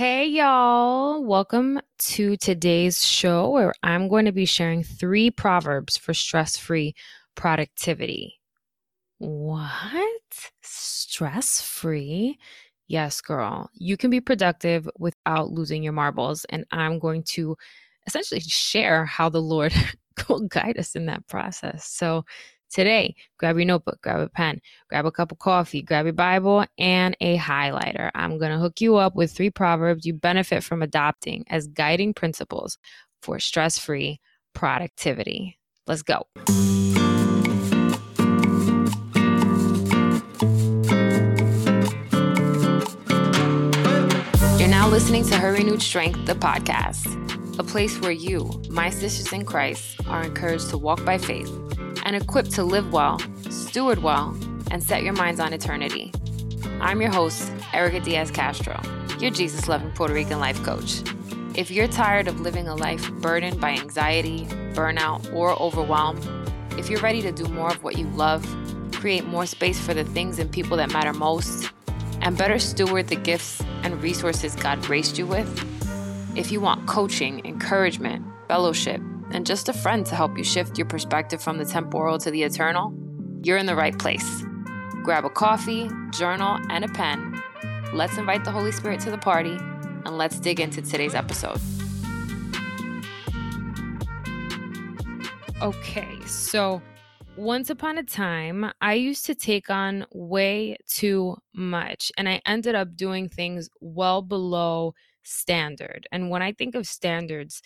Hey, y'all. Welcome to today's show where I'm going to be sharing three proverbs for stress free productivity. What? Stress free? Yes, girl. You can be productive without losing your marbles. And I'm going to essentially share how the Lord will guide us in that process. So Today, grab your notebook, grab a pen, grab a cup of coffee, grab your Bible, and a highlighter. I'm going to hook you up with three proverbs you benefit from adopting as guiding principles for stress free productivity. Let's go. You're now listening to Her Renewed Strength, the podcast, a place where you, my sisters in Christ, are encouraged to walk by faith and equipped to live well, steward well, and set your minds on eternity. I'm your host, Erica Diaz Castro, your Jesus loving Puerto Rican life coach. If you're tired of living a life burdened by anxiety, burnout, or overwhelm, if you're ready to do more of what you love, create more space for the things and people that matter most, and better steward the gifts and resources God graced you with, if you want coaching, encouragement, fellowship, and just a friend to help you shift your perspective from the temporal to the eternal, you're in the right place. Grab a coffee, journal, and a pen. Let's invite the Holy Spirit to the party, and let's dig into today's episode. Okay, so once upon a time, I used to take on way too much, and I ended up doing things well below standard. And when I think of standards,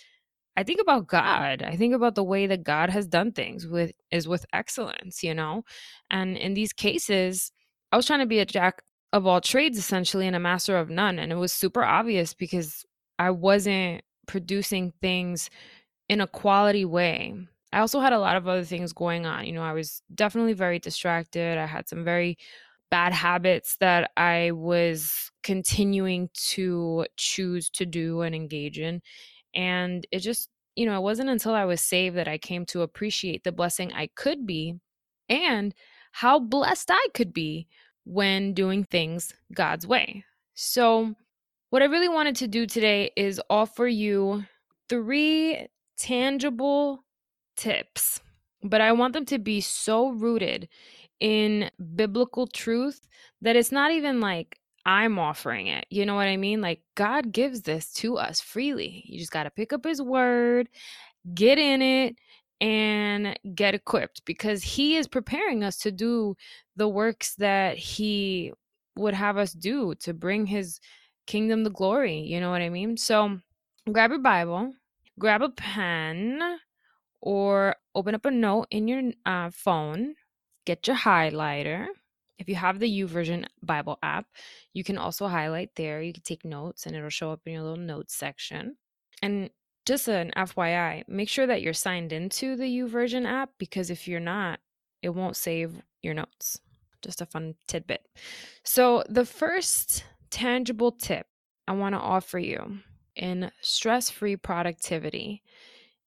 I think about God. I think about the way that God has done things with is with excellence, you know? And in these cases, I was trying to be a jack of all trades essentially and a master of none. And it was super obvious because I wasn't producing things in a quality way. I also had a lot of other things going on. You know, I was definitely very distracted. I had some very bad habits that I was continuing to choose to do and engage in. And it just, you know, it wasn't until I was saved that I came to appreciate the blessing I could be and how blessed I could be when doing things God's way. So, what I really wanted to do today is offer you three tangible tips, but I want them to be so rooted in biblical truth that it's not even like I'm offering it. You know what I mean? Like God gives this to us freely. You just got to pick up his word, get in it, and get equipped because he is preparing us to do the works that he would have us do to bring his kingdom the glory. You know what I mean? So grab your Bible, grab a pen, or open up a note in your uh, phone, get your highlighter if you have the YouVersion Bible app, you can also highlight there. You can take notes and it'll show up in your little notes section. And just an FYI, make sure that you're signed into the YouVersion app because if you're not, it won't save your notes. Just a fun tidbit. So, the first tangible tip I want to offer you in stress free productivity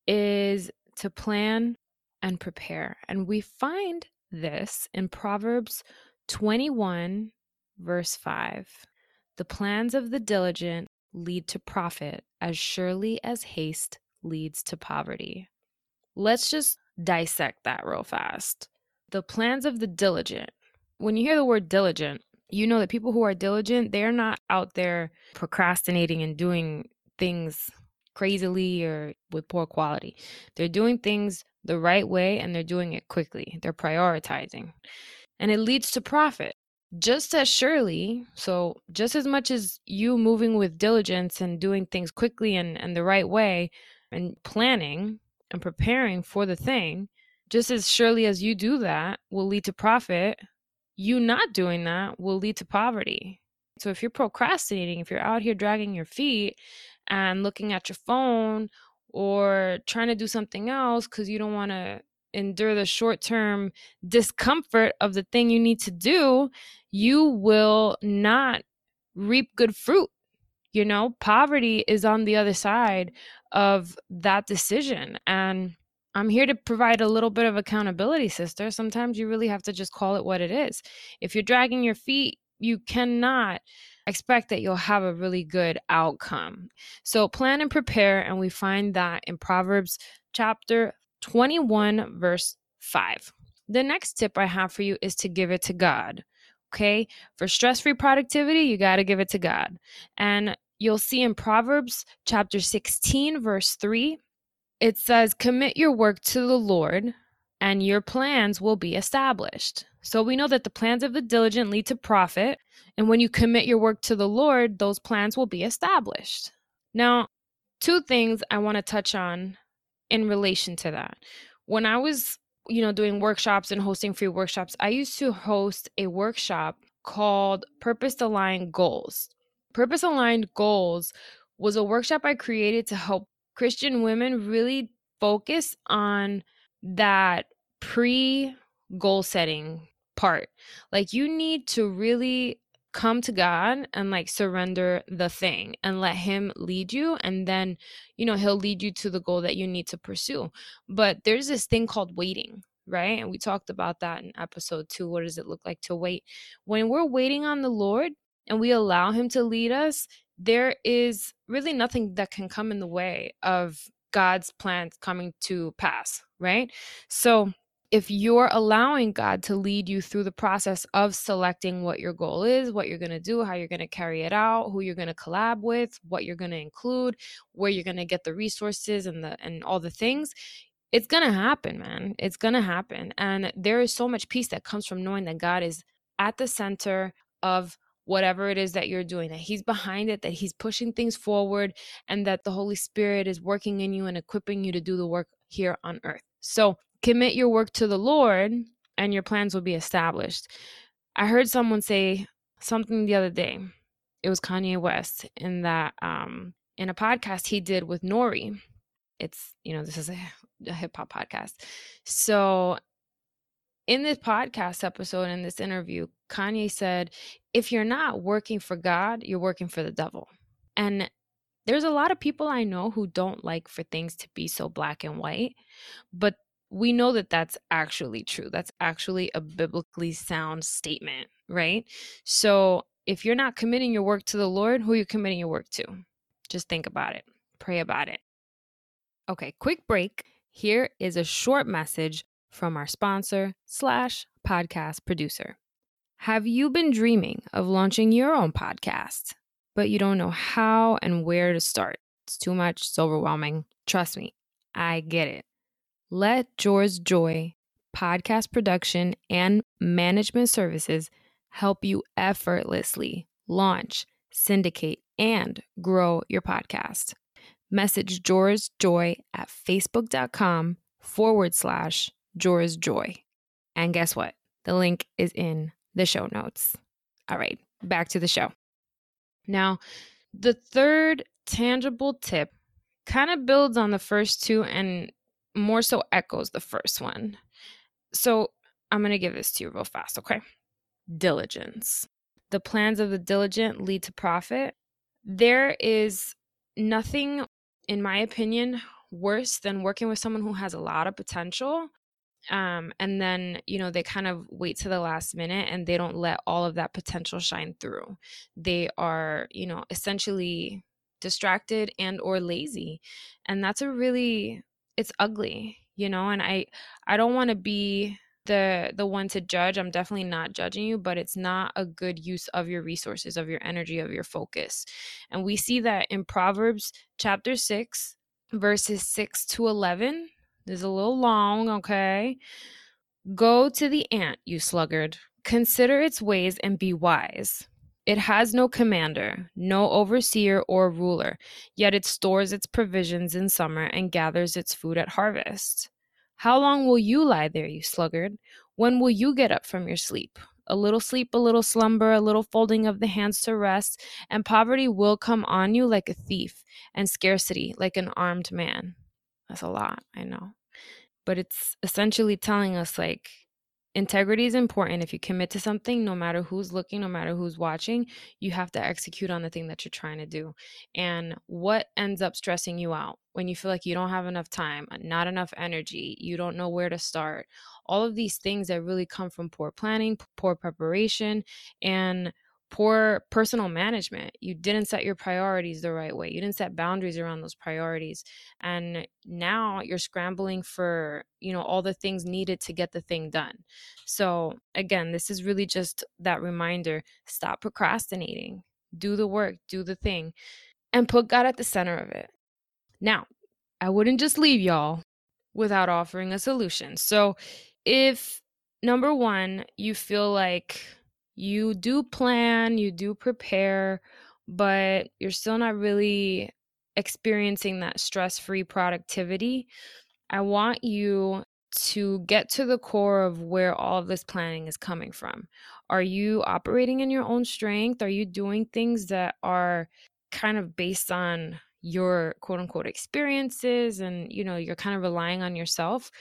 is to plan and prepare. And we find this in Proverbs 21, verse 5 The plans of the diligent lead to profit as surely as haste leads to poverty. Let's just dissect that real fast. The plans of the diligent. When you hear the word diligent, you know that people who are diligent, they're not out there procrastinating and doing things crazily or with poor quality. They're doing things the right way and they're doing it quickly. They're prioritizing and it leads to profit. Just as surely, so just as much as you moving with diligence and doing things quickly and, and the right way and planning and preparing for the thing, just as surely as you do that will lead to profit, you not doing that will lead to poverty. So if you're procrastinating, if you're out here dragging your feet and looking at your phone or trying to do something else because you don't want to endure the short term discomfort of the thing you need to do, you will not reap good fruit. You know, poverty is on the other side of that decision. And I'm here to provide a little bit of accountability, sister. Sometimes you really have to just call it what it is. If you're dragging your feet, you cannot expect that you'll have a really good outcome. So plan and prepare. And we find that in Proverbs chapter 21, verse 5. The next tip I have for you is to give it to God. Okay. For stress free productivity, you got to give it to God. And you'll see in Proverbs chapter 16, verse 3, it says, Commit your work to the Lord, and your plans will be established. So we know that the plans of the diligent lead to profit. And when you commit your work to the Lord, those plans will be established. Now, two things I want to touch on in relation to that. When I was, you know, doing workshops and hosting free workshops, I used to host a workshop called Purpose Aligned Goals. Purpose Aligned Goals was a workshop I created to help Christian women really focus on that pre goal setting part. Like you need to really come to God and like surrender the thing and let him lead you and then you know he'll lead you to the goal that you need to pursue. But there's this thing called waiting, right? And we talked about that in episode 2. What does it look like to wait? When we're waiting on the Lord and we allow him to lead us, there is really nothing that can come in the way of God's plans coming to pass, right? So if you're allowing God to lead you through the process of selecting what your goal is, what you're going to do, how you're going to carry it out, who you're going to collab with, what you're going to include, where you're going to get the resources and the and all the things, it's going to happen, man. It's going to happen. And there is so much peace that comes from knowing that God is at the center of whatever it is that you're doing, that He's behind it, that He's pushing things forward, and that the Holy Spirit is working in you and equipping you to do the work here on earth. So, commit your work to the Lord and your plans will be established. I heard someone say something the other day. It was Kanye West in that um in a podcast he did with Nori. It's, you know, this is a, a hip hop podcast. So in this podcast episode, in this interview, Kanye said, if you're not working for God, you're working for the devil. And there's a lot of people I know who don't like for things to be so black and white, but we know that that's actually true. That's actually a biblically sound statement, right? So if you're not committing your work to the Lord, who are you committing your work to? Just think about it, pray about it. Okay, quick break. Here is a short message from our sponsor slash podcast producer. Have you been dreaming of launching your own podcast, but you don't know how and where to start? It's too much, it's overwhelming. Trust me, I get it. Let Jora's Joy podcast production and management services help you effortlessly launch, syndicate, and grow your podcast. Message Jora's Joy at facebook.com forward slash Jora's Joy. And guess what? The link is in the show notes. All right, back to the show. Now, the third tangible tip kind of builds on the first two and more so echoes the first one. So I'm going to give this to you real fast, okay? Diligence. The plans of the diligent lead to profit. There is nothing, in my opinion, worse than working with someone who has a lot of potential. Um, and then, you know, they kind of wait to the last minute and they don't let all of that potential shine through. They are, you know, essentially distracted and or lazy and that's a really it's ugly you know and i i don't want to be the the one to judge i'm definitely not judging you but it's not a good use of your resources of your energy of your focus and we see that in proverbs chapter 6 verses 6 to 11 this is a little long okay? Go to the ant you sluggard consider its ways and be wise it has no commander, no overseer or ruler, yet it stores its provisions in summer and gathers its food at harvest. How long will you lie there, you sluggard? When will you get up from your sleep? A little sleep, a little slumber, a little folding of the hands to rest, and poverty will come on you like a thief, and scarcity like an armed man. That's a lot, I know. But it's essentially telling us, like, integrity is important. If you commit to something no matter who's looking no matter who's watching you have to execute on the thing that you're trying to do. And what ends up stressing you out? When you feel like you don't have enough time uh, not enough energy you don't know where to start. All of these things that really come from poor planning poor preparation and poor personal management. You didn't set your priorities the right way. You didn't set boundaries around those priorities. And now you're scrambling for, you know, all the things needed to get the thing done. So, again, this is really just that reminder stop procrastinating. Do the work, do the thing, and put God at the center of it. Now, I wouldn't just leave y'all without offering a solution. So, if number 1, you feel like you do plan, you do prepare, but you're still not really experiencing that stress free productivity, I want you to get to the core of where all of this planning is coming from. Are you operating in your own strength? Are you doing things that are kind of based on your quote unquote experiences and you know you're kind of relying on yourself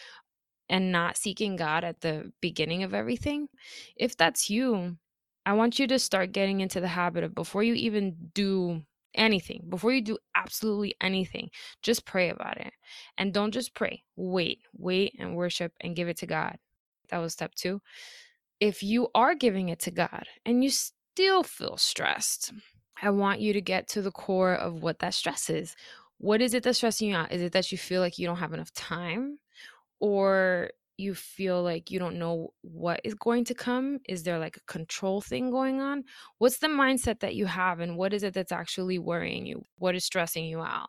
and not seeking God at the beginning of everything if that's you I want you to start getting into the habit of before you even do anything, before you do absolutely anything, just pray about it. And don't just pray, wait, wait and worship and give it to God. That was step two. If you are giving it to God and you still feel stressed, I want you to get to the core of what that stress is. What is it that's stressing you out? Is it that you feel like you don't have enough time? Or you feel like you don't know what is going to come? Is there like a control thing going on? What's the mindset that you have, and what is it that's actually worrying you? What is stressing you out?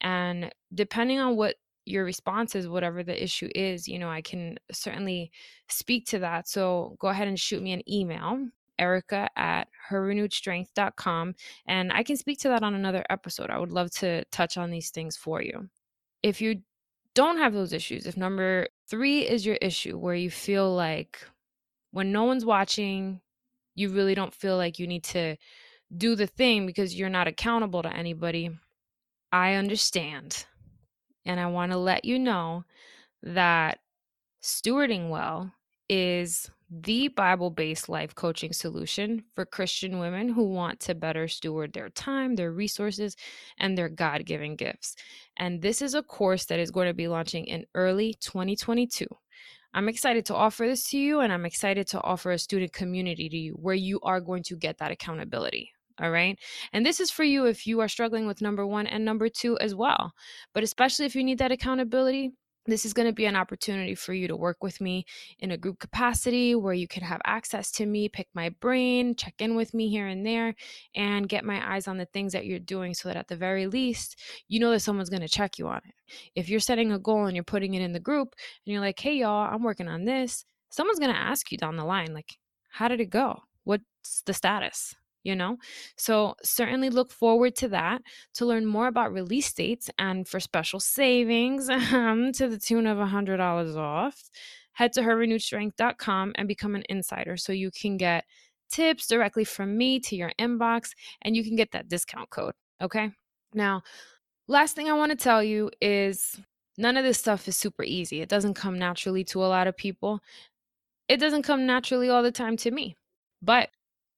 And depending on what your response is, whatever the issue is, you know, I can certainly speak to that. So go ahead and shoot me an email, Erica at herrenewedstrength.com, and I can speak to that on another episode. I would love to touch on these things for you. If you don't have those issues, if number three is your issue where you feel like when no one's watching, you really don't feel like you need to do the thing because you're not accountable to anybody, I understand. And I want to let you know that stewarding well is the Bible based life coaching solution for Christian women who want to better steward their time, their resources, and their God given gifts. And this is a course that is going to be launching in early 2022. I'm excited to offer this to you, and I'm excited to offer a student community to you where you are going to get that accountability. All right. And this is for you if you are struggling with number one and number two as well. But especially if you need that accountability, this is going to be an opportunity for you to work with me in a group capacity where you can have access to me, pick my brain, check in with me here and there, and get my eyes on the things that you're doing so that at the very least, you know that someone's going to check you on it. If you're setting a goal and you're putting it in the group and you're like, hey, y'all, I'm working on this, someone's going to ask you down the line, like, how did it go? What's the status? You know? So certainly look forward to that to learn more about release dates and for special savings um, to the tune of $100 off. Head to herrenewedstrength.com and become an insider so you can get tips directly from me to your inbox and you can get that discount code. Okay. Now, last thing I want to tell you is none of this stuff is super easy. It doesn't come naturally to a lot of people. It doesn't come naturally all the time to me. But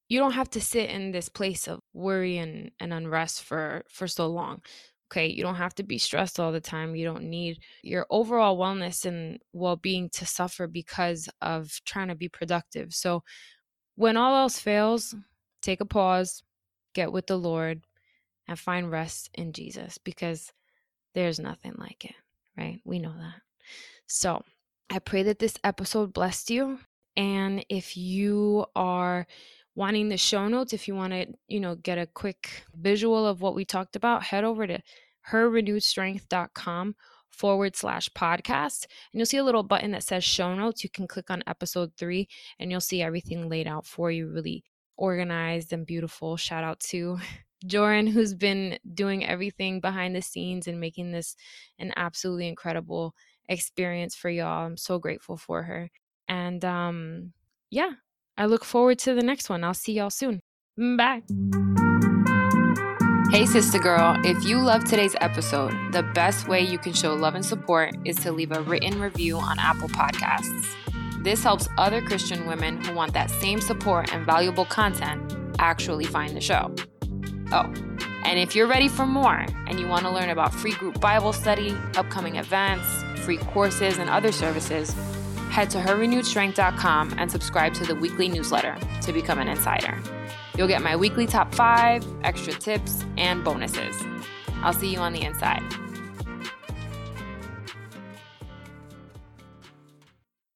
you don't have to sit in this place of worry and, and unrest for for so long okay? You don't have to be stressed all the time you don't need your overall wellness and well-being to suffer because of trying to be productive. So when all else fails take a pause get with the lord and find rest in jesus because there's nothing like it right? We know that. So i pray that this episode blessed you and if you are wanting the show notes, if you want to, you know, get a quick visual of what we talked about, head over to herrenewedstrength.com forward slash podcast. And you'll see a little button that says show notes. You can click on episode three and you'll see everything laid out for you, really organized and beautiful. Shout out to Joran, who's been doing everything behind the scenes and making this an absolutely incredible experience for y'all. I'm so grateful for her. And um, yeah, I look forward to the next one. I'll see y'all soon. Bye. Hey, sister girl, if you love today's episode, the best way you can show love and support is to leave a written review on Apple Podcasts. This helps other Christian women who want that same support and valuable content actually find the show. Oh, and if you're ready for more and you want to learn about free group Bible study, upcoming events, free courses, and other services, head to herrenewedstrength.com and subscribe to the weekly newsletter to become an insider. You'll get my weekly top five, extra tips, and bonuses. I'll see you on the inside.